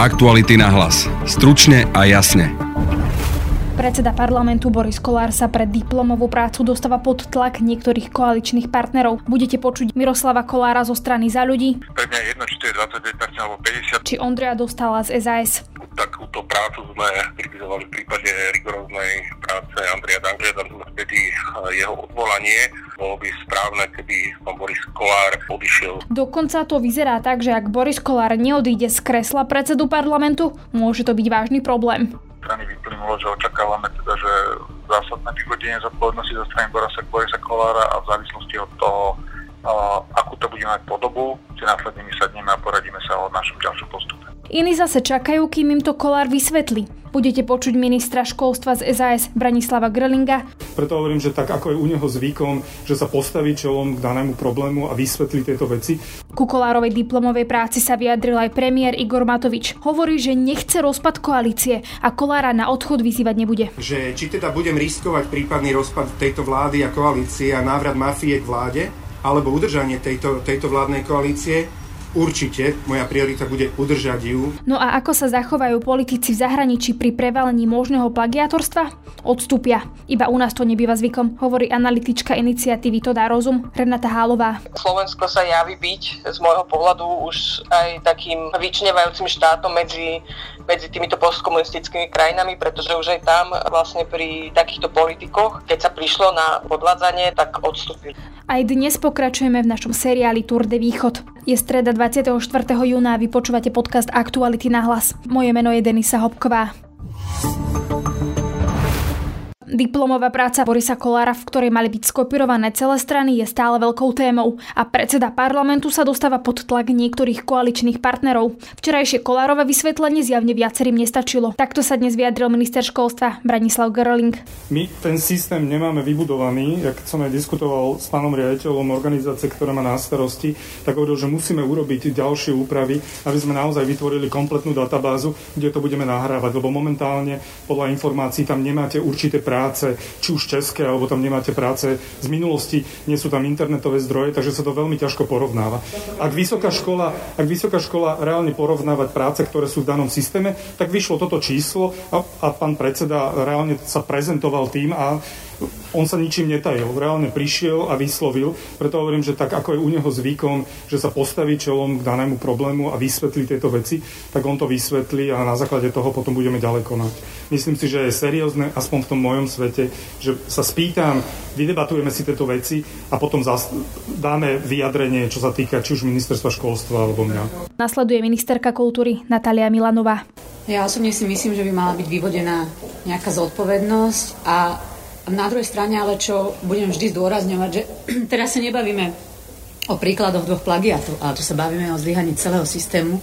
Aktuality na hlas. Stručne a jasne. Predseda parlamentu Boris Kolár sa pre diplomovú prácu dostáva pod tlak niektorých koaličných partnerov. Budete počuť Miroslava Kolára zo strany za ľudí. Pre mňa je jedno, či to je 29% alebo 50%. Či Ondreja dostala z SAS. Takúto prácu sme kritizovali v prípade rigoróznej práce Andreja Dangeja, vtedy jeho odvolanie. Bolo by správne, keby pán Boris Kolár odišiel. Dokonca to vyzerá tak, že ak Boris Kolár neodíde z kresla predsedu parlamentu, môže to byť vážny problém strany vyplynulo, že očakávame teda, že zásadné vyhodenie zodpovednosti zo strany Borisa, Borisa Kolára a v závislosti od toho, akú to bude mať podobu, si následne my sadneme a poradíme sa o našom ďalšom postupe. Iní zase čakajú, kým im to Kolár vysvetlí. Budete počuť ministra školstva z SAS Branislava Grölinga. Preto hovorím, že tak ako je u neho zvykom, že sa postaví čelom k danému problému a vysvetlí tieto veci. Ku Kolárovej diplomovej práci sa vyjadril aj premiér Igor Matovič. Hovorí, že nechce rozpad koalície a Kolára na odchod vyzývať nebude. Že či teda budem riskovať prípadný rozpad tejto vlády a koalície a návrat mafie k vláde, alebo udržanie tejto, tejto vládnej koalície, Určite, moja priorita bude udržať ju. No a ako sa zachovajú politici v zahraničí pri prevalení možného plagiátorstva? Odstúpia. Iba u nás to nebýva zvykom, hovorí analytička iniciatívy To dá rozum, Renata Hálová. Slovensko sa javí byť z môjho pohľadu už aj takým vyčnevajúcim štátom medzi, medzi týmito postkomunistickými krajinami, pretože už aj tam vlastne pri takýchto politikoch, keď sa prišlo na podvádzanie, tak odstúpili. Aj dnes pokračujeme v našom seriáli Tour de Východ. Je streda 24. júna a vy počúvate podcast Aktuality na hlas. Moje meno je Denisa Hopková. Diplomová práca Borisa Kolára, v ktorej mali byť skopirované celé strany, je stále veľkou témou a predseda parlamentu sa dostáva pod tlak niektorých koaličných partnerov. Včerajšie Kolárové vysvetlenie zjavne viacerým nestačilo. Takto sa dnes vyjadril minister školstva Branislav Gerling. My ten systém nemáme vybudovaný, jak som aj diskutoval s pánom riaditeľom organizácie, ktorá má na starosti, tak hovoril, že musíme urobiť ďalšie úpravy, aby sme naozaj vytvorili kompletnú databázu, kde to budeme nahrávať, lebo momentálne podľa informácií tam nemáte určité práve práce, či už české, alebo tam nemáte práce z minulosti, nie sú tam internetové zdroje, takže sa to veľmi ťažko porovnáva. Ak vysoká škola, ak vysoká škola reálne porovnávať práce, ktoré sú v danom systéme, tak vyšlo toto číslo a, a pán predseda reálne sa prezentoval tým a on sa ničím netajil. Reálne prišiel a vyslovil, preto hovorím, že tak ako je u neho zvykom, že sa postaví čelom k danému problému a vysvetlí tieto veci, tak on to vysvetlí a na základe toho potom budeme ďalej konať. Myslím si, že je seriózne, aspoň v tom mojom svete, že sa spýtam, vydebatujeme si tieto veci a potom zas, dáme vyjadrenie, čo sa týka či už ministerstva školstva alebo mňa. Nasleduje ministerka kultúry Natália Milanová. Ja osobne si myslím, že by mala byť vyvodená nejaká zodpovednosť a na druhej strane ale čo budem vždy zdôrazňovať, že teraz sa nebavíme o príkladoch dvoch plagiatov, ale tu sa bavíme o zlyhaní celého systému,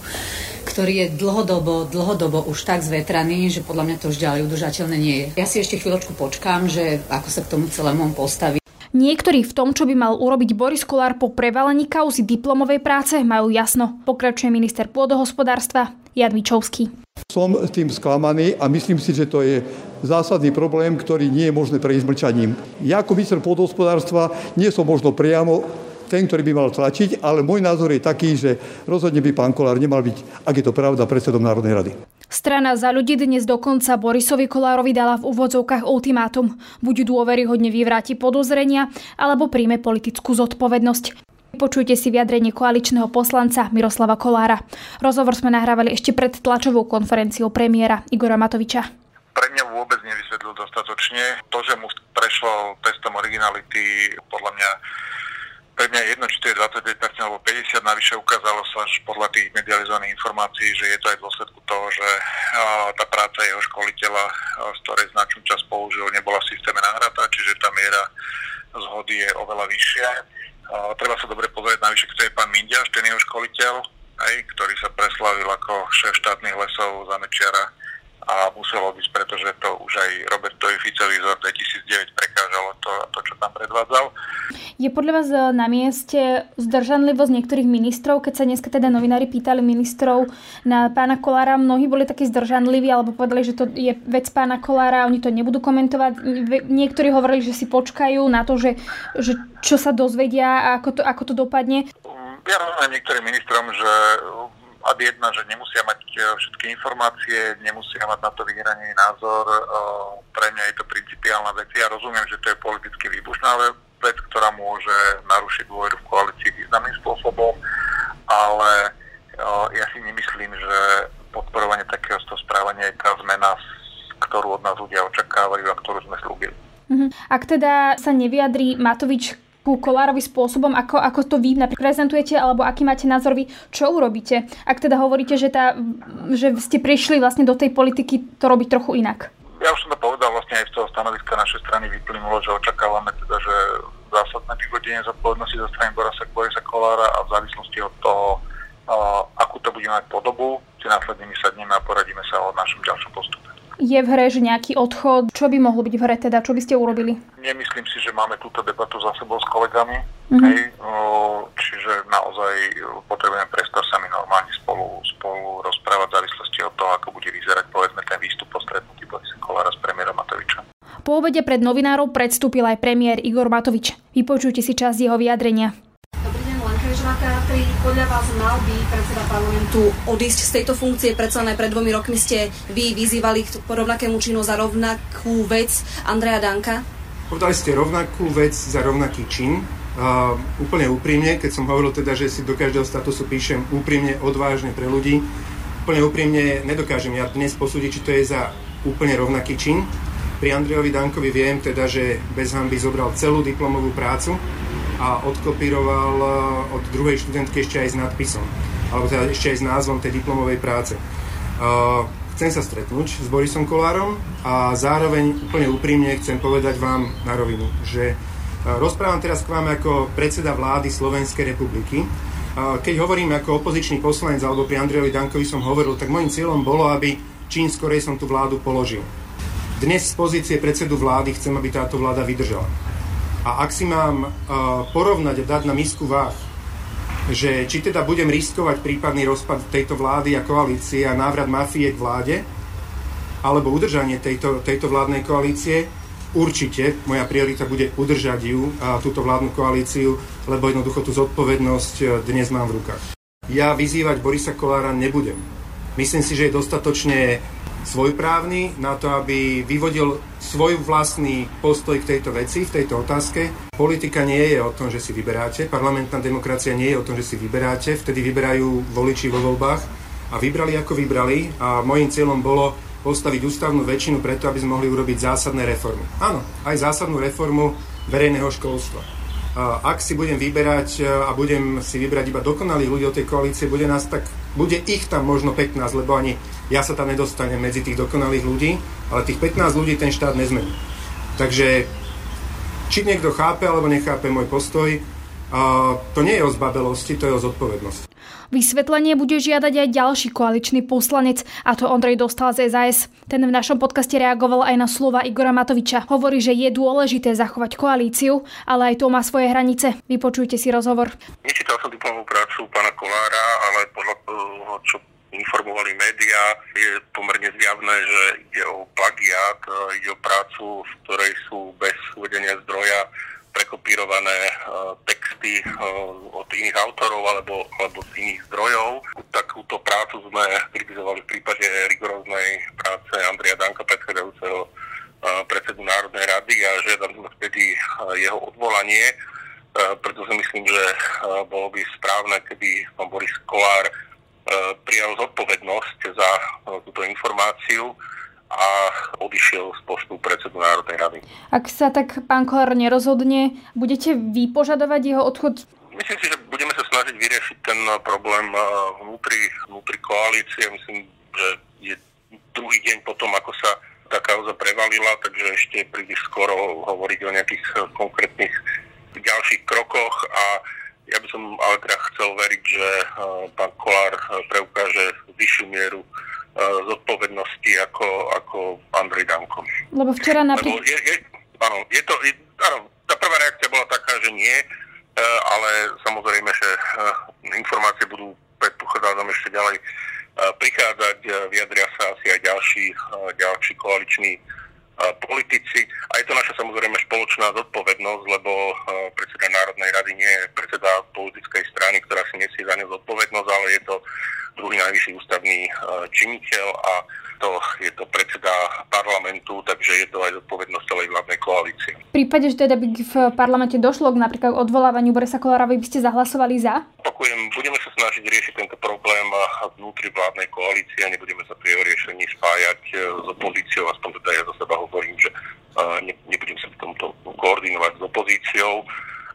ktorý je dlhodobo, dlhodobo už tak zvetraný, že podľa mňa to už ďalej udržateľné nie je. Ja si ešte chvíľočku počkám, že ako sa k tomu celému postaví. Niektorí v tom, čo by mal urobiť Boris Kolár po prevalení kauzy diplomovej práce, majú jasno. Pokračuje minister pôdohospodárstva Jan Vičovský. Som tým sklamaný a myslím si, že to je zásadný problém, ktorý nie je možné prejsť mlčaním. Ja ako minister pôdohospodárstva nie som možno priamo ten, ktorý by mal tlačiť, ale môj názor je taký, že rozhodne by pán Kolár nemal byť, ak je to pravda, predsedom Národnej rady. Strana za ľudí dnes dokonca Borisovi Kolárovi dala v úvodzovkách ultimátum. Buď dôveryhodne vyvráti podozrenia, alebo príjme politickú zodpovednosť. Počujte si vyjadrenie koaličného poslanca Miroslava Kolára. Rozhovor sme nahrávali ešte pred tlačovou konferenciou premiéra Igora Matoviča. Pre mňa vôbec nevysvetlil dostatočne. To, že mu prešlo testom originality, podľa mňa pre mňa je jedno, či to je 29% alebo 50%, navyše ukázalo sa až podľa tých medializovaných informácií, že je to aj v dôsledku toho, že tá práca jeho školiteľa, z ktorej značnú časť použil, nebola v systéme nahratá, čiže tá miera zhody je oveľa vyššia. Treba sa dobre pozrieť navyše, kto je pán Mindiaš, ten jeho školiteľ, aj, ktorý sa preslavil ako šéf štátnych lesov za Mečiara a muselo odísť, pretože to už aj Robertovi Ficovi z 2009 prekážalo to, to, čo tam predvádzal. Je podľa vás eh, na mieste zdržanlivosť niektorých ministrov, keď sa dneska teda novinári pýtali ministrov na pána Kolára, mnohí boli takí zdržanliví alebo povedali, že to je vec pána Kolára, oni to nebudú komentovať. Niektorí hovorili, že si počkajú na to, že, že čo sa dozvedia a ako to, ako to dopadne. Ja rozumiem niektorým ministrom, že ad jedna, že nemusia mať všetky informácie, nemusia mať na to vyhranený názor. Pre mňa je to principiálna vec. Ja rozumiem, že to je politicky výbušná vec, ktorá môže narušiť dôveru v koalícii významným spôsobom, ale ja si nemyslím, že podporovanie takéhoto správania je tá zmena, ktorú od nás ľudia očakávajú a ktorú sme slúbili. Mhm. Ak teda sa nevyjadrí Matovič ku Kolárovi spôsobom, ako, ako to vy prezentujete, alebo aký máte názor vy, čo urobíte? Ak teda hovoríte, že, tá, že ste prišli vlastne do tej politiky to robiť trochu inak. Ja už som to povedal, vlastne aj z toho stanoviska našej strany vyplynulo, že očakávame teda, že zásadné vyvodenie zodpovednosti zo strany Borisa, Borisa Kolára a v závislosti od toho, akú to bude mať podobu, si následne my sadneme a poradíme sa o našom ďalšom postupe. Je v hre, že nejaký odchod? Čo by mohlo byť v hre teda? Čo by ste urobili? Nemyslím si, že máme túto debatu za sebou s kolegami. Mm-hmm. Hej, čiže naozaj potrebujeme priestor sa mi normálne spolu, spolu rozprávať v závislosti od toho, ako bude vyzerať povedzme ten výstup po stretnutí Borisa Kolára s premiérom Matovičom. Po obede pred novinárov predstúpil aj premiér Igor Matovič. Vypočujte si časť jeho vyjadrenia. Žvakári, podľa vás mal by predseda parlamentu odísť z tejto funkcie? Predsa aj pred dvomi rokmi ste vy vyzývali k rovnakému činu za rovnakú vec Andreja Danka? Povedali ste rovnakú vec za rovnaký čin. Uh, úplne úprimne, keď som hovoril teda, že si do každého statusu píšem úprimne, odvážne pre ľudí, úplne úprimne nedokážem ja dnes posúdiť, či to je za úplne rovnaký čin. Pri Andrejovi Dankovi viem teda, že bez hamby zobral celú diplomovú prácu, a odkopíroval eh, od druhej študentky ešte aj s nadpisom, alebo teda ešte aj s názvom tej diplomovej práce. Eh, chcem sa stretnúť s Borisom Kolárom a zároveň úplne úprimne chcem povedať vám na rovinu, že eh, rozprávam teraz k vám ako predseda vlády Slovenskej republiky. Keď hovorím ako opozičný poslanec alebo pri Andrejovi Dankovi som hovoril, tak môjim cieľom bolo, aby čím skorej som tú vládu položil. Dnes z pozície predsedu vlády chcem, aby táto vláda vydržala. A ak si mám uh, porovnať a dať na misku váh, že či teda budem riskovať prípadný rozpad tejto vlády a koalície a návrat mafie k vláde, alebo udržanie tejto, tejto vládnej koalície, určite moja priorita bude udržať ju, a túto vládnu koalíciu, lebo jednoducho tú zodpovednosť e, dnes mám v rukách. Ja vyzývať Borisa Kolára nebudem. Myslím si, že je dostatočne svojprávny na to, aby vyvodil svoj vlastný postoj k tejto veci, v tejto otázke. Politika nie je o tom, že si vyberáte, parlamentná demokracia nie je o tom, že si vyberáte, vtedy vyberajú voliči vo voľbách a vybrali ako vybrali a môjim cieľom bolo postaviť ústavnú väčšinu preto, aby sme mohli urobiť zásadné reformy. Áno, aj zásadnú reformu verejného školstva. Ak si budem vyberať a budem si vybrať iba dokonalých ľudí od tej koalície, bude nás tak bude ich tam možno 15, lebo ani ja sa tam nedostanem medzi tých dokonalých ľudí, ale tých 15 ľudí ten štát nezmení. Takže či niekto chápe alebo nechápe môj postoj, to nie je o zbabelosti, to je o zodpovednosti. Vysvetlenie bude žiadať aj ďalší koaličný poslanec, a to Ondrej dostal z SAS. Ten v našom podcaste reagoval aj na slova Igora Matoviča. Hovorí, že je dôležité zachovať koalíciu, ale aj to má svoje hranice. Vypočujte si rozhovor. Nečítal som diplomovú prácu pána Kolára, ale podľa toho, čo informovali médiá, je pomerne zjavné, že ide o plagiát, ide o prácu, v ktorej sú bez uvedenia zdroja prekopírované uh, texty uh, od iných autorov alebo, alebo z iných zdrojov. Takúto prácu sme kritizovali v prípade rigoróznej práce Andreja Danka, predchádzajúceho uh, predsedu Národnej rady a žiadam vtedy jeho odvolanie. Preto si myslím, že bolo by správne, keby pán Boris Kolár prijal zodpovednosť za túto informáciu a odišiel z postu predsedu Národnej rady. Ak sa tak pán Kolár nerozhodne, budete vy požadovať jeho odchod? Myslím si, že budeme sa snažiť vyriešiť ten problém eh, vnútri, vnútri koalície. Myslím, že je druhý deň potom, ako sa tá kauza prevalila, takže ešte príliš skoro hovoriť o nejakých eh, konkrétnych ďalších krokoch a ja by som ale teda chcel veriť, že eh, pán Kolár preukáže vyššiu mieru zodpovednosti ako, ako Andrej Danko. Lebo včera napríklad... Je, je, áno, je to, je, áno, tá prvá reakcia bola taká, že nie, e, ale samozrejme, že e, informácie budú predpochádzam ešte ďalej e, prichádzať, vyjadria sa asi aj ďalší, ďalší koaliční politici. A je to naša samozrejme spoločná zodpovednosť, lebo predseda Národnej rady nie je predseda politickej strany, ktorá si nesie za ňu zodpovednosť, ale je to najvyšší ústavný činiteľ a to je to predseda parlamentu, takže je to aj zodpovednosť celej vládnej koalície. V prípade, že teda by v parlamente došlo k napríklad odvolávaniu Borisa Kolára, by ste zahlasovali za? Opakujem, budeme sa snažiť riešiť tento problém vnútri vládnej koalície a nebudeme sa pri jeho riešení spájať e, s opozíciou, aspoň teda ja za seba hovorím, že e, nebudem sa v tomto koordinovať s opozíciou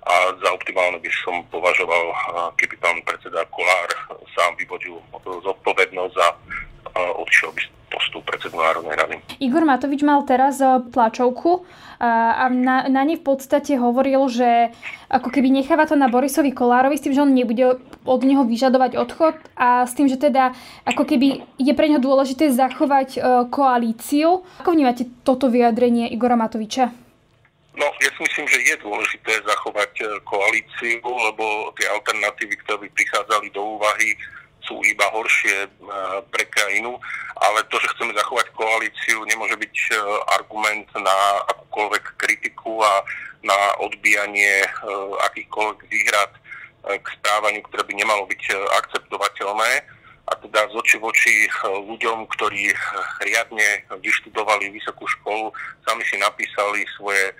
a za optimálne by som považoval, keby pán predseda Kolár sám vyvodil zodpovednosť za odišiel by postup predsedu Národnej rady. Igor Matovič mal teraz eh, tlačovku a na, na nej v podstate hovoril, že ako keby necháva to na Borisovi Kolárovi s tým, že on nebude od neho vyžadovať odchod a s tým, že teda ako keby je pre neho dôležité zachovať koalíciu. Ako vnímate toto vyjadrenie Igora Matoviča? No, ja si myslím, že je dôležité zachovať eh, koalíciu, lebo tie alternatívy, ktoré by prichádzali do úvahy, sú iba horšie e, pre krajinu, ale to, že chceme zachovať koalíciu, nemôže byť e, argument na akúkoľvek kritiku a na odbijanie e, akýchkoľvek výhrad k správaniu, ktoré by nemalo byť akceptovateľné. A teda z oči voči ľuďom, ktorí riadne vyštudovali vysokú školu, sami si napísali svoje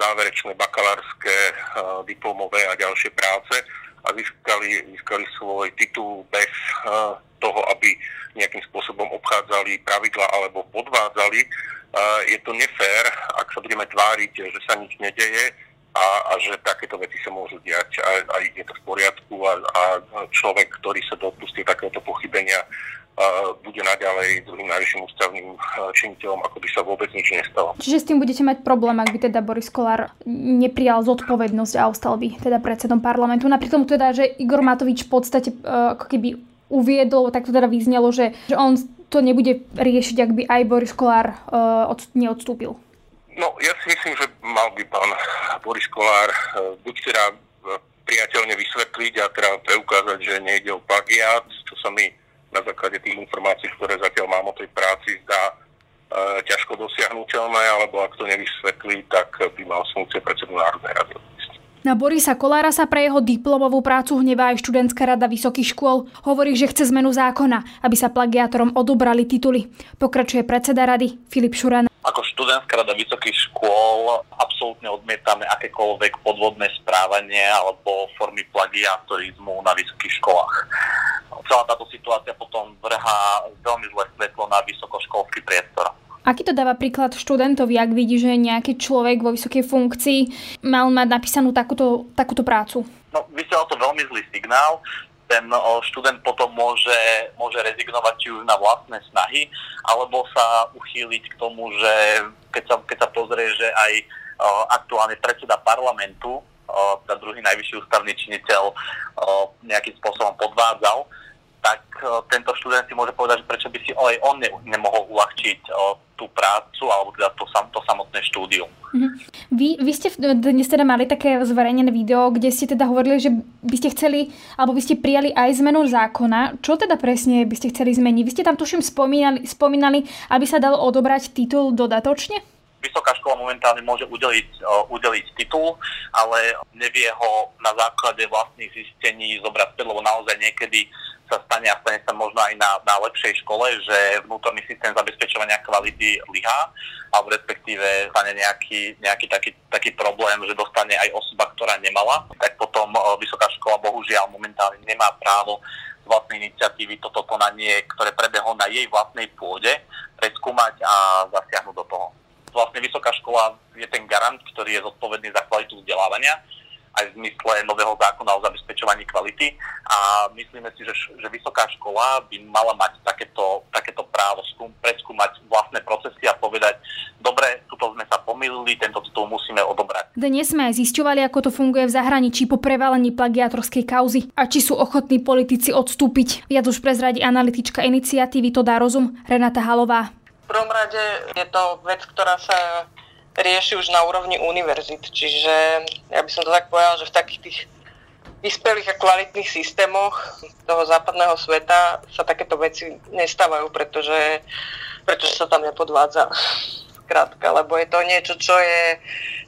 záverečné bakalárske, diplomové a ďalšie práce a získali, získali svoj titul bez uh, toho, aby nejakým spôsobom obchádzali pravidla alebo podvádzali. Uh, je to nefér, ak sa budeme tváriť, že sa nič nedeje a, a že takéto veci sa môžu diať a, a je to v poriadku a, a človek, ktorý sa dopustil takéhoto pochybenia, bude naďalej druhým najvyšším ústavným činiteľom, ako by sa vôbec nič nestalo. Čiže s tým budete mať problém, ak by teda Boris Kolár neprijal zodpovednosť a ostal by teda predsedom parlamentu. Napriek tomu teda, že Igor Matovič v podstate ako keby uviedol, tak to teda vyznelo, že, že on to nebude riešiť, ak by aj Boris Kolár od, neodstúpil. No, ja si myslím, že mal by pán Boris Kolár buď teda priateľne vysvetliť a teda preukázať, že nejde o plagiát, čo sa mi na základe tých informácií, ktoré zatiaľ mám o tej práci, zdá e, ťažko dosiahnutelné, alebo ak to nevysvetlí, tak by mal z predsedu Národnej rady na Borisa Kolára sa pre jeho diplomovú prácu hnevá aj študentská rada vysokých škôl. Hovorí, že chce zmenu zákona, aby sa plagiátorom odobrali tituly. Pokračuje predseda rady Filip Šuran. Ako študentská rada vysokých škôl absolútne odmietame akékoľvek podvodné správanie alebo formy plagiatorizmu na vysokých školách celá táto situácia potom vrhá veľmi zlé svetlo na vysokoškolský priestor. Aký to dáva príklad študentovi, ak vidí, že nejaký človek vo vysokej funkcii mal mať napísanú takúto, takúto prácu? No, vysiela to veľmi zlý signál. Ten študent potom môže, môže rezignovať či už na vlastné snahy, alebo sa uchýliť k tomu, že keď sa, keď sa pozrie, že aj aktuálne predseda parlamentu, ten druhý najvyšší ústavný činiteľ, nejakým spôsobom podvádzal, tak uh, tento študent si môže povedať, že prečo by si aj on ne, nemohol uľahčiť uh, tú prácu alebo teda to, sam, to samotné štúdium. Mm-hmm. Vy, vy ste dnes teda mali také zverejnené video, kde ste teda hovorili, že by ste chceli, alebo by ste prijali aj zmenu zákona. Čo teda presne by ste chceli zmeniť? Vy ste tam tuším spomínali, spomínali aby sa dal odobrať titul dodatočne? Vysoká škola momentálne môže udeliť, uh, udeliť titul, ale nevie ho na základe vlastných zistení zobrať späť, lebo naozaj niekedy sa stane a stane sa možno aj na, na lepšej škole, že vnútorný systém zabezpečovania kvality lyhá, alebo respektíve stane nejaký, nejaký taký, taký problém, že dostane aj osoba, ktorá nemala, tak potom vysoká škola bohužiaľ momentálne nemá právo z vlastnej iniciatívy toto konanie, ktoré prebehlo na jej vlastnej pôde, preskúmať a zasiahnuť do toho. Vlastne vysoká škola je ten garant, ktorý je zodpovedný za kvalitu vzdelávania aj v zmysle nového zákona o zabezpečovaní kvality a myslíme si, že, že vysoká škola by mala mať takéto, takéto právo skúm, preskúmať vlastné procesy a povedať, dobre, tuto sme sa pomýlili, tento titul musíme odobrať. Dnes sme aj zisťovali, ako to funguje v zahraničí po prevalení plagiatorskej kauzy a či sú ochotní politici odstúpiť. Viac už prezradí analytička iniciatívy To dá rozum Renata Halová. Prvom rade je to vec, ktorá sa rieši už na úrovni univerzit. Čiže ja by som to tak povedal, že v takých tých vyspelých a kvalitných systémoch toho západného sveta sa takéto veci nestávajú, pretože, pretože sa tam nepodvádza. Krátka, lebo je to niečo, čo je,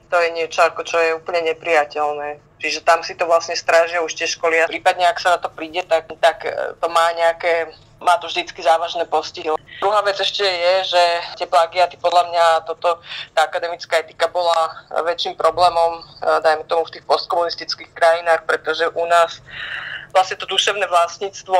to je niečo, ako čo je úplne nepriateľné. Čiže tam si to vlastne strážia už tie školy a prípadne ak sa na to príde, tak, tak e, to má nejaké má to vždycky závažné postihy. Druhá vec ešte je, že tie plagiaty podľa mňa toto, tá akademická etika bola väčším problémom, dajme tomu v tých postkomunistických krajinách, pretože u nás vlastne to duševné vlastníctvo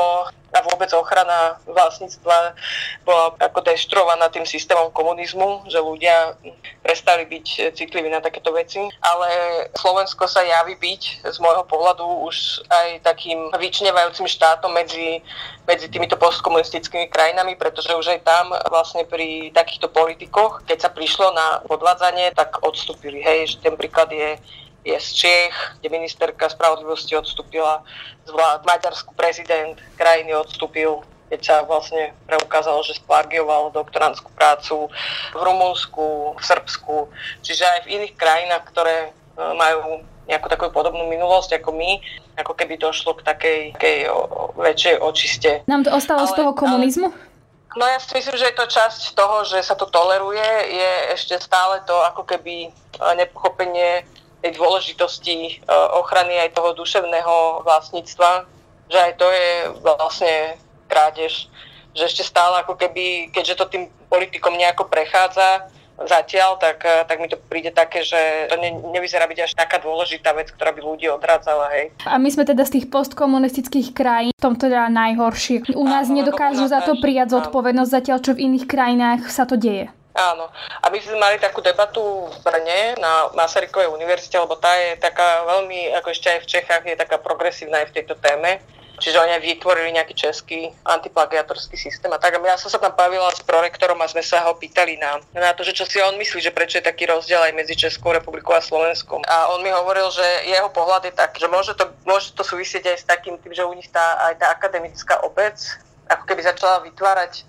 a vôbec ochrana vlastníctva bola ako deštruovaná tým systémom komunizmu, že ľudia prestali byť citliví na takéto veci. Ale Slovensko sa javí byť z môjho pohľadu už aj takým vyčnevajúcim štátom medzi, medzi týmito postkomunistickými krajinami, pretože už aj tam vlastne pri takýchto politikoch, keď sa prišlo na podvádzanie, tak odstúpili. Hej, že ten príklad je je z Čiech, kde ministerka spravodlivosti odstúpila z vlád. Maďarsku prezident krajiny odstúpil, keď sa vlastne preukázalo, že splagioval doktorantskú prácu v Rumunsku, v Srbsku, čiže aj v iných krajinách, ktoré e, majú nejakú takú podobnú minulosť ako my, ako keby došlo k takej, takej väčšej očiste. Nám to ostalo ale, z toho komunizmu? Ale, No ja si myslím, že je to časť toho, že sa to toleruje, je ešte stále to ako keby e, nepochopenie tej dôležitosti e, ochrany aj toho duševného vlastníctva, že aj to je vlastne krádež, že ešte stále ako keby, keďže to tým politikom nejako prechádza zatiaľ, tak, e, tak mi to príde také, že to ne, nevyzerá byť až taká dôležitá vec, ktorá by ľudí odrádzala. Hej. A my sme teda z tých postkomunistických krajín v tom teda najhoršie. U nás áno, nedokážu za to prijať zodpovednosť, zatiaľ čo v iných krajinách sa to deje. Áno. A my sme mali takú debatu v Brne na Masarykovej univerzite, lebo tá je taká veľmi, ako ešte aj v Čechách, je taká progresívna aj v tejto téme. Čiže oni vytvorili nejaký český antiplagiatorský systém a tak. Ja som sa tam bavila s prorektorom a sme sa ho pýtali na, na to, že čo si on myslí, že prečo je taký rozdiel aj medzi Českou republikou a Slovenskom. A on mi hovoril, že jeho pohľad je tak, že môže to, môže to súvisieť aj s takým tým, že u nich tá, aj tá akademická obec ako keby začala vytvárať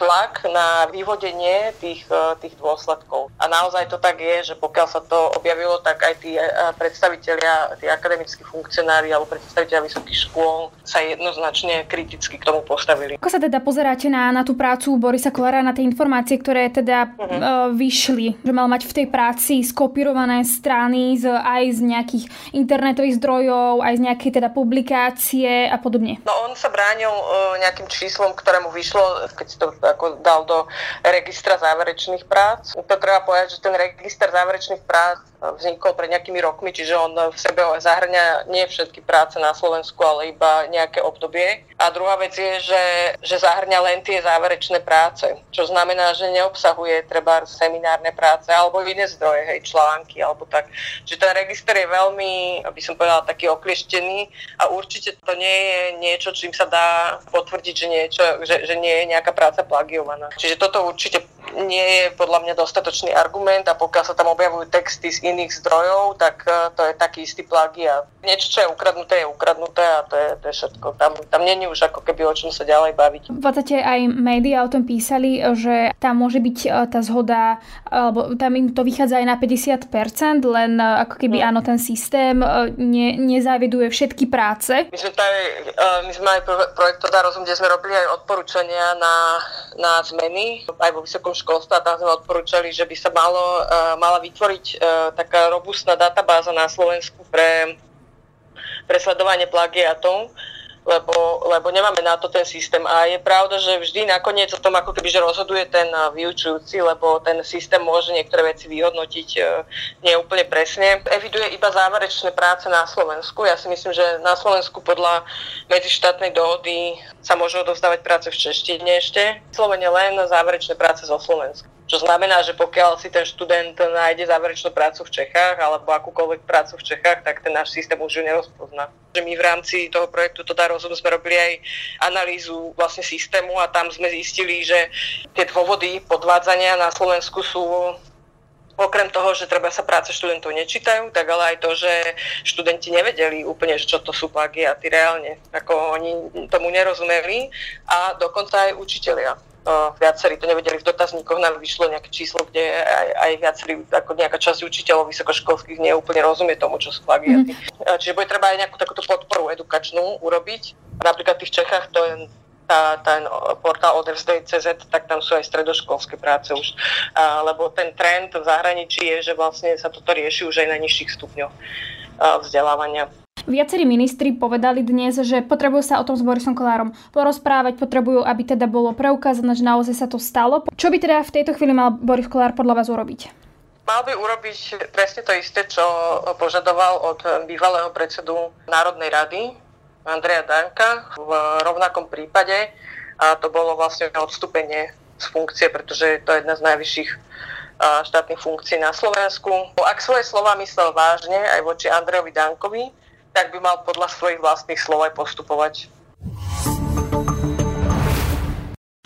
tlak na vyvodenie tých, e, tých dôsledkov. A naozaj to tak je, že pokiaľ sa to objavilo, tak aj tí e, predstavitelia, tí akademickí funkcionári alebo predstavitelia vysokých škôl sa jednoznačne kriticky k tomu postavili. Ako sa teda pozeráte na, na tú prácu Borisa Kolára, na tie informácie, ktoré teda uh-huh. vyšli, že mal mať v tej práci skopírované strany z, aj z nejakých internetových zdrojov, aj z nejakej teda publikácie a podobne? No on sa bránil nejakým číslom, ktorému vyšlo, keď si to ako dal do registra záverečných prác. To treba povedať, že ten register záverečných prác vznikol pred nejakými rokmi, čiže on v sebe zahrňa nie všetky práce na Slovensku, ale iba nejaké obdobie. A druhá vec je, že, že zahrňa len tie záverečné práce, čo znamená, že neobsahuje treba seminárne práce alebo iné zdroje, hej, články alebo tak. Čiže ten register je veľmi, aby som povedala, taký oklieštený a určite to nie je niečo, čím sa dá potvrdiť, že, niečo, že, že nie je nejaká práca plagiovaná. Čiže toto určite nie je podľa mňa dostatočný argument a pokiaľ sa tam objavujú texty z iných zdrojov, tak e, to je taký istý plagiat. Niečo, čo je ukradnuté, je ukradnuté a to je, to je všetko. Tam, tam není už ako keby o čom sa ďalej baviť. V podstate aj médiá o tom písali, že tam môže byť e, tá zhoda, alebo tam im to vychádza aj na 50%, len e, ako keby hmm. áno, ten systém ne, nezáviduje všetky práce. My sme, tady, my sme aj projekt Teda rozum, kde sme robili aj odporúčania na, na zmeny aj vo vysokom školstva, tam sme odporúčali, že by sa malo, uh, mala vytvoriť uh, taká robustná databáza na Slovensku pre sledovanie plagiatov lebo, lebo nemáme na to ten systém. A je pravda, že vždy nakoniec o tom ako keby že rozhoduje ten eh, vyučujúci, lebo ten systém môže niektoré veci vyhodnotiť e, neúplne presne. Eviduje iba záverečné práce na Slovensku. Ja si myslím, že na Slovensku podľa medzištátnej dohody sa môžu odovzdávať práce v češtine ešte. Slovene len záverečné práce zo Slovensku. Čo znamená, že pokiaľ si ten študent nájde záverečnú prácu v Čechách alebo akúkoľvek prácu v Čechách, tak ten náš systém už ju nerozpozná. Že my v rámci toho projektu Tota rozum sme robili aj analýzu vlastne systému a tam sme zistili, že tie dôvody podvádzania na Slovensku sú okrem toho, že treba sa práce študentov nečítajú, tak ale aj to, že študenti nevedeli úplne, čo to sú plagiaty reálne. Ako oni tomu nerozumeli a dokonca aj učitelia viacerí to nevedeli v dotazníkoch, nám vyšlo nejaké číslo, kde aj, aj viacerí, ako nejaká časť učiteľov vysokoškolských neúplne rozumie tomu, čo sú plagiaty. Mm. Čiže bude treba aj nejakú takúto podporu edukačnú urobiť. Napríklad v tých Čechách to je tá, ten portál Odevzdej.cz, tak tam sú aj stredoškolské práce už. A, lebo ten trend v zahraničí je, že vlastne sa toto rieši už aj na nižších stupňoch. vzdelávania. Viacerí ministri povedali dnes, že potrebujú sa o tom s Borisom Kolárom porozprávať, potrebujú, aby teda bolo preukázané, že naozaj sa to stalo. Čo by teda v tejto chvíli mal Boris Kolár podľa vás urobiť? Mal by urobiť presne to isté, čo požadoval od bývalého predsedu Národnej rady Andreja Danka v rovnakom prípade a to bolo vlastne odstúpenie z funkcie, pretože je to jedna z najvyšších štátnych funkcií na Slovensku. Ak svoje slova myslel vážne aj voči Andrejovi Dankovi, tak by mal podľa svojich vlastných slov aj postupovať.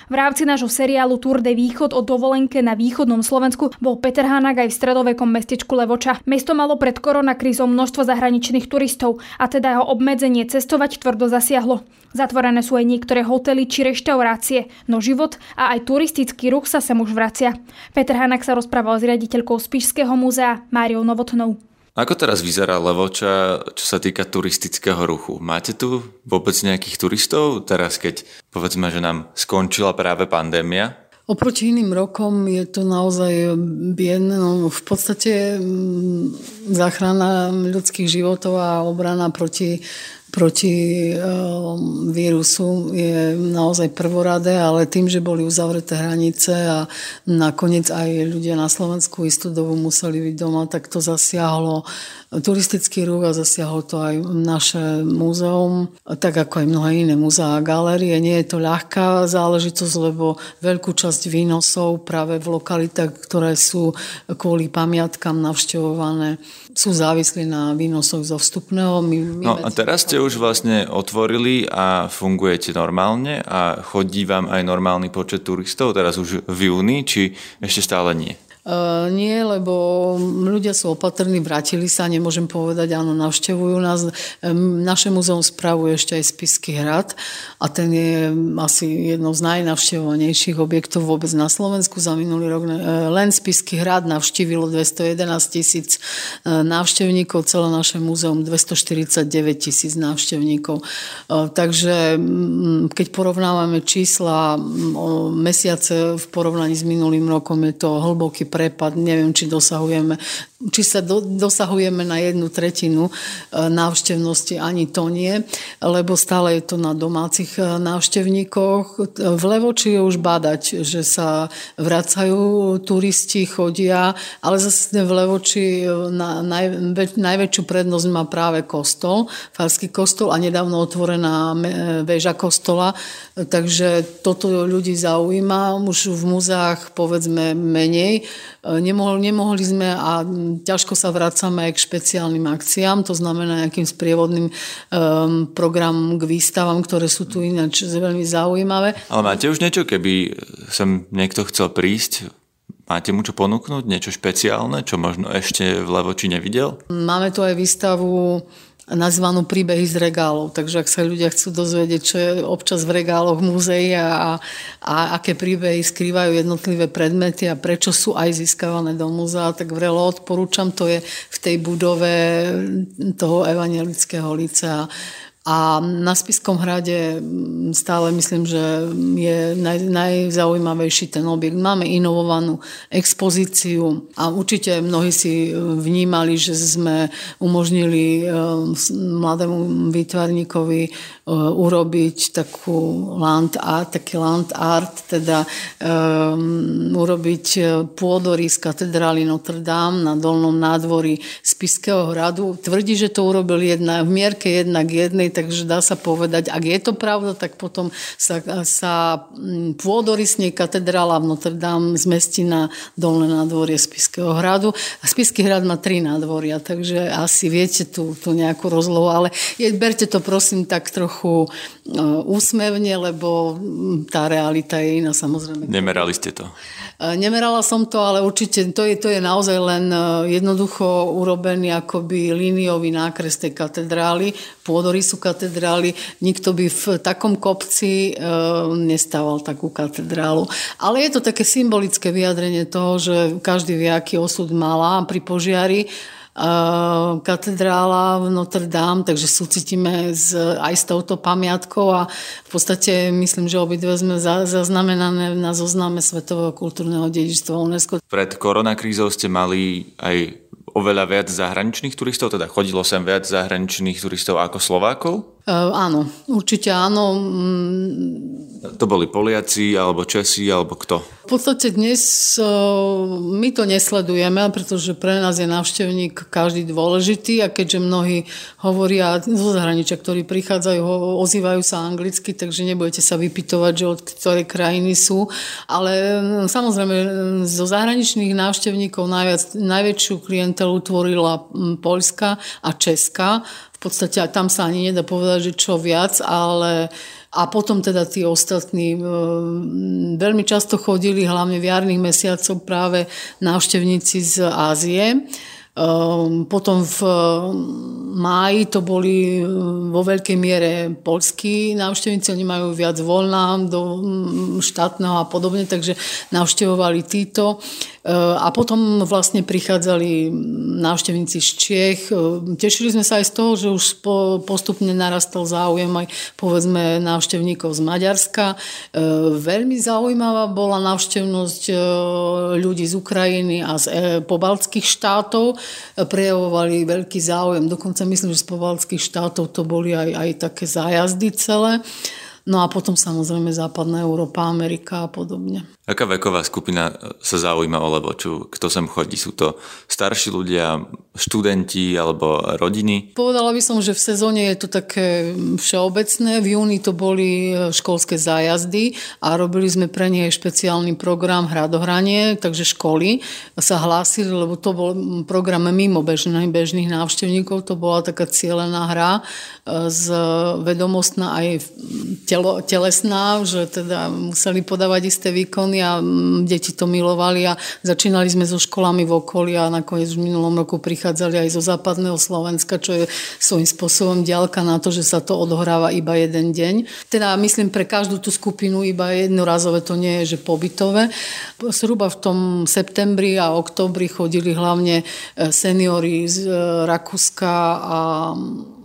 V rámci nášho seriálu Tour de Východ o dovolenke na východnom Slovensku bol Peter Hanak aj v stredovekom mestečku Levoča. Mesto malo pred koronakrízou množstvo zahraničných turistov a teda jeho obmedzenie cestovať tvrdo zasiahlo. Zatvorené sú aj niektoré hotely či reštaurácie, no život a aj turistický ruch sa sem už vracia. Peter Hanak sa rozprával s riaditeľkou Spišského múzea Máriou Novotnou. Ako teraz vyzerá Levoča, čo sa týka turistického ruchu? Máte tu vôbec nejakých turistov? Teraz, keď povedzme, že nám skončila práve pandémia, Oproti iným rokom je to naozaj biedne. No, v podstate mm, záchrana ľudských životov a obrana proti proti ehm, vírusu je naozaj prvoradé, ale tým, že boli uzavreté hranice a nakoniec aj ľudia na Slovensku istú dobu museli byť doma, tak to zasiahlo turistický ruch a zasiahlo to aj naše múzeum, tak ako aj mnohé iné múzea a galérie. Nie je to ľahká záležitosť, lebo veľkú časť výnosov práve v lokalitách, ktoré sú kvôli pamiatkám navštevované, sú závislí na výnosoch zo vstupného. My, my no a teraz ste už vlastne otvorili a fungujete normálne a chodí vám aj normálny počet turistov, teraz už v júni, či ešte stále nie? Uh, nie, lebo ľudia sú opatrní, vrátili sa, nemôžem povedať, áno, navštevujú nás. Naše muzeum spravuje ešte aj Spisky hrad a ten je asi jednou z najnavštevovanejších objektov vôbec na Slovensku. Za minulý rok uh, len Spisky hrad navštívilo 211 tisíc uh, návštevníkov, celé naše muzeum 249 tisíc návštevníkov. Takže um, keď porovnávame čísla o mesiace v porovnaní s minulým rokom, je to hlboký prepad, neviem, či dosahujeme, či sa do, dosahujeme na jednu tretinu e, návštevnosti, ani to nie, lebo stále je to na domácich e, návštevníkoch. V Levoči je už badať, že sa vracajú turisti, chodia, ale zase v Levoči e, na, naj, najväčšiu prednosť má práve kostol, farský kostol a nedávno otvorená väža kostola, takže toto ľudí zaujíma. Už v muzeách povedzme menej, Nemohli, nemohli sme a ťažko sa vracame k špeciálnym akciám, to znamená nejakým sprievodným um, programom k výstavám, ktoré sú tu ináč veľmi zaujímavé. Ale máte už niečo, keby sem niekto chcel prísť, Máte mu čo ponúknuť? Niečo špeciálne, čo možno ešte v Levoči nevidel? Máme tu aj výstavu nazvanú príbehy z regálov. Takže ak sa ľudia chcú dozvedieť, čo je občas v regáloch múzeí a, a aké príbehy skrývajú jednotlivé predmety a prečo sú aj získavané do múzea, tak vrelo odporúčam. To je v tej budove toho evangelického licea a na Spiskom hrade stále myslím, že je naj, najzaujímavejší ten objekt. Máme inovovanú expozíciu a určite mnohí si vnímali, že sme umožnili eh, mladému výtvarníkovi eh, urobiť takú land art, taký land art, teda um, urobiť pôdorys katedrály Notre Dame na dolnom nádvorí Spiského hradu. Tvrdí, že to urobil jedna, v mierke jednak jednej, takže dá sa povedať, ak je to pravda, tak potom sa, sa mm, pôdorysne katedrála v Notre Dame zmestí na dolné nádvorie Spiského hradu. A Spiský hrad má tri nádvoria, takže asi viete tú, tú nejakú rozlohu, ale je, berte to prosím tak trochu uh, úsmevne, lebo mm, tá realita je iná samozrejme. Nemerali ste to? Uh, nemerala som to, ale určite to je, to je naozaj len uh, jednoducho urobený akoby líniový nákres tej katedrály, pôdorysu katedrály. Nikto by v takom kopci e, nestával takú katedrálu. Ale je to také symbolické vyjadrenie toho, že každý vie, aký osud mala pri požiari e, katedrála v Notre Dame, takže súcitíme s, aj s touto pamiatkou a v podstate myslím, že obidve sme zaznamenané na zozname Svetového kultúrneho dedičstva UNESCO. Pred koronakrízou ste mali aj oveľa viac zahraničných turistov, teda chodilo sem viac zahraničných turistov ako Slovákov? Uh, áno, určite áno. To boli Poliaci, alebo Česi, alebo kto? V podstate dnes uh, my to nesledujeme, pretože pre nás je návštevník každý dôležitý a keďže mnohí hovoria zo zahraničia, ktorí prichádzajú, ozývajú sa anglicky, takže nebudete sa vypytovať, že od ktorej krajiny sú. Ale samozrejme zo zahraničných návštevníkov najviac, najväčšiu klientelu tvorila Poľska a Česka podstate tam sa ani nedá povedať, že čo viac, ale a potom teda tí ostatní e, veľmi často chodili, hlavne v jarných mesiacoch práve návštevníci z Ázie. Ehm, potom v máji to boli e, vo veľkej miere polskí návštevníci, oni majú viac voľná do štátneho a podobne, takže navštevovali títo. Ehm, a potom vlastne prichádzali návštevníci z Čiech. Ehm, tešili sme sa aj z toho, že už postupne narastal záujem aj povedzme návštevníkov z Maďarska. Veľmi zaujímavá bola návštevnosť ľudí z Ukrajiny a z pobaltských štátov prejavovali veľký záujem. Dokonca myslím, že z povalských štátov to boli aj, aj také zájazdy celé. No a potom samozrejme západná Európa, Amerika a podobne. Aká veková skupina sa zaujíma o Levoču? Kto sem chodí? Sú to starší ľudia, študenti alebo rodiny? Povedala by som, že v sezóne je to také všeobecné. V júni to boli školské zájazdy a robili sme pre nej špeciálny program Hradohranie, takže školy sa hlásili, lebo to bol program mimo bežných, bežných návštevníkov. To bola taká cieľená hra e, z vedomostná aj telo, telesná, že teda museli podávať isté výkony a mm, deti to milovali a začínali sme so školami v okolí a nakoniec v minulom roku prichádzali aj zo západného Slovenska, čo je svojím spôsobom ďalka na to, že sa to odohráva iba jeden deň. Teda myslím pre každú tú skupinu iba jednorazové, to nie je, že pobytové. Zhruba v tom septembri a oktobri chodili hlavne e, seniory z e, Rakúska a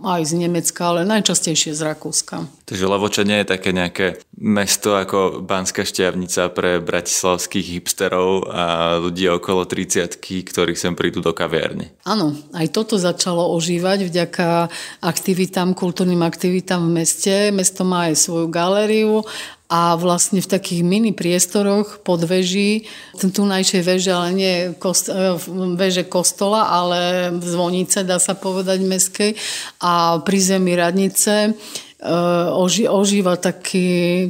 aj z Nemecka, ale najčastejšie z Rakúska. Takže Levoča je také nejaké mesto ako Banská šťavnica pre bratislavských hipsterov a ľudí okolo 30 ktorí sem prídu do kaviarne. Áno, aj toto začalo ožívať vďaka aktivitám, kultúrnym aktivitám v meste. Mesto má aj svoju galériu a vlastne v takých mini priestoroch pod veží, tu najšej veže, ale nie kost, e, veže kostola, ale zvonice, dá sa povedať, meskej a pri zemi radnice e, ožíva taký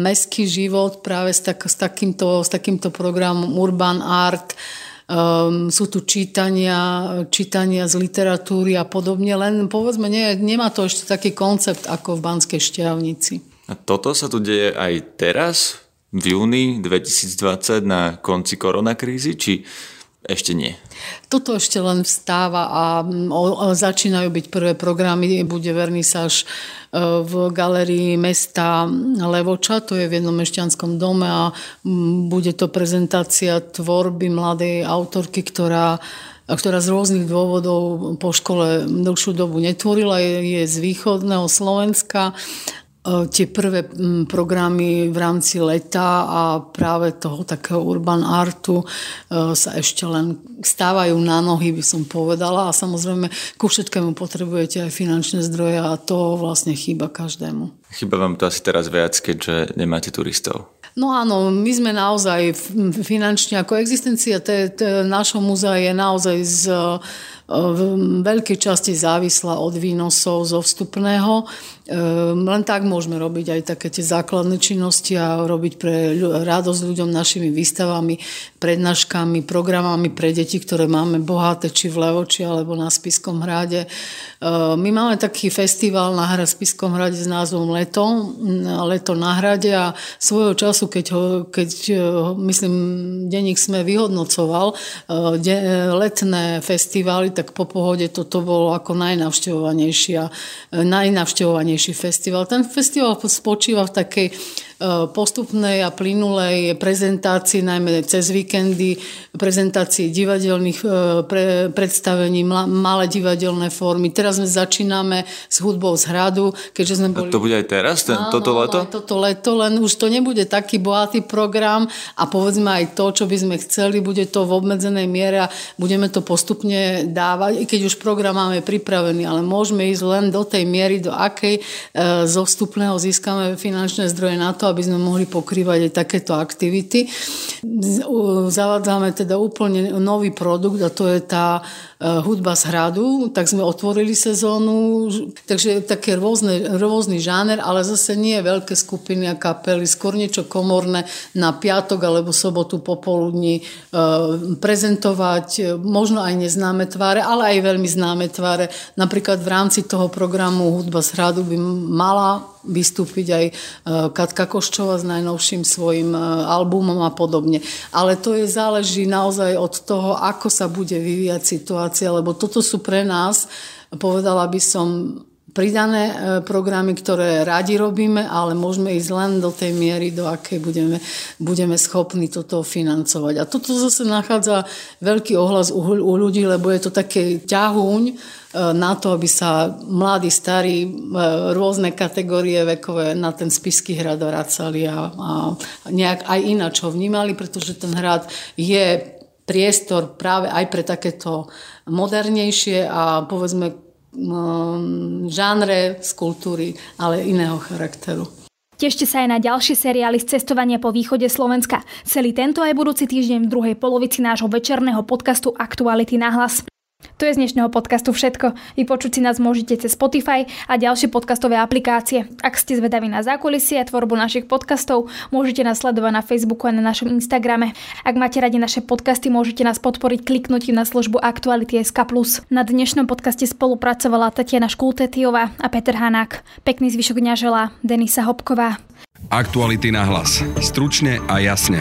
meský život práve s, tak, s, takýmto, s takýmto programom Urban Art, Um, sú tu čítania, čítania z literatúry a podobne, len povedzme, nie, nemá to ešte taký koncept ako v Banskej šťavnici. A toto sa tu deje aj teraz, v júni 2020 na konci koronakrízy, či ešte nie? Toto ešte len vstáva a začínajú byť prvé programy. Bude vernisáž e, v galerii mesta Levoča, to je v jednom mešťanskom dome a bude to prezentácia tvorby mladej autorky, ktorá ktorá z rôznych dôvodov po škole dlhšiu dobu netvorila, je, je z východného Slovenska tie prvé programy v rámci leta a práve toho takého urban artu e, sa ešte len stávajú na nohy, by som povedala. A samozrejme, ku všetkému potrebujete aj finančné zdroje a to vlastne chýba každému. Chýba vám to asi teraz viac, keďže nemáte turistov. No áno, my sme naozaj finančne, ako existencia nášho múzea je naozaj z v veľkej časti závislá od výnosov zo vstupného. Len tak môžeme robiť aj také tie základné činnosti a robiť pre radosť ľuďom našimi výstavami, prednáškami, programami pre deti, ktoré máme bohaté či v Levoči alebo na Spiskom hrade. My máme taký festival na hra Spiskom hrade s názvom Leto, Leto na hrade a svojho času, keď, ho, keď myslím, denník sme vyhodnocoval e, letné festivály, tak po pohode toto bolo ako najnavštevovanejší, najnavštevovanejší festival. Ten festival spočíva v takej postupnej a plynulej prezentácii, najmä cez víkendy, prezentácii divadelných e, pre, predstavení, malé divadelné formy. Teraz sme začíname s hudbou z hradu, keďže sme boli... A to bude aj teraz, ten, Áno, toto leto? Toto leto, len už to nebude taký bohatý program a povedzme aj to, čo by sme chceli, bude to v obmedzenej miere a budeme to postupne dávať, i keď už program máme pripravený, ale môžeme ísť len do tej miery, do akej e, zo vstupného získame finančné zdroje na to, aby sme mohli pokrývať aj takéto aktivity. Zavádzame teda úplne nový produkt a to je tá hudba z hradu, tak sme otvorili sezónu, takže také rôzne, rôzny žáner, ale zase nie veľké skupiny a kapely, skôr niečo komorné na piatok alebo sobotu popoludní e, prezentovať, možno aj neznáme tváre, ale aj veľmi známe tváre. Napríklad v rámci toho programu Hudba z hradu by mala vystúpiť aj e, Katka Koščova s najnovším svojim e, albumom a podobne. Ale to je záleží naozaj od toho, ako sa bude vyvíjať situácia, lebo toto sú pre nás, povedala by som, pridané e, programy, ktoré radi robíme, ale môžeme ísť len do tej miery, do akej budeme, budeme schopní toto financovať. A toto zase nachádza veľký ohlas u, u ľudí, lebo je to také ťahuň, E, na to, aby sa mladí, starí, e, rôzne kategórie vekové na ten spisky hrad vracali a, a nejak aj ináč ho vnímali, pretože ten hrad je priestor práve aj pre takéto modernejšie a povedzme žánre z kultúry, ale iného charakteru. Tešte sa aj na ďalšie seriály z cestovania po východe Slovenska. Celý tento aj budúci týždeň v druhej polovici nášho večerného podcastu Aktuality na hlas. To je z dnešného podcastu všetko. Vypočuť si nás môžete cez Spotify a ďalšie podcastové aplikácie. Ak ste zvedaví na zákulisie a tvorbu našich podcastov, môžete nás sledovať na Facebooku a na našom Instagrame. Ak máte radi naše podcasty, môžete nás podporiť kliknutím na službu Aktuality SK+. Na dnešnom podcaste spolupracovala Tatiana Škultetiová a Peter Hanák. Pekný zvyšok dňa želá Denisa Hopková. Aktuality na hlas. Stručne a jasne.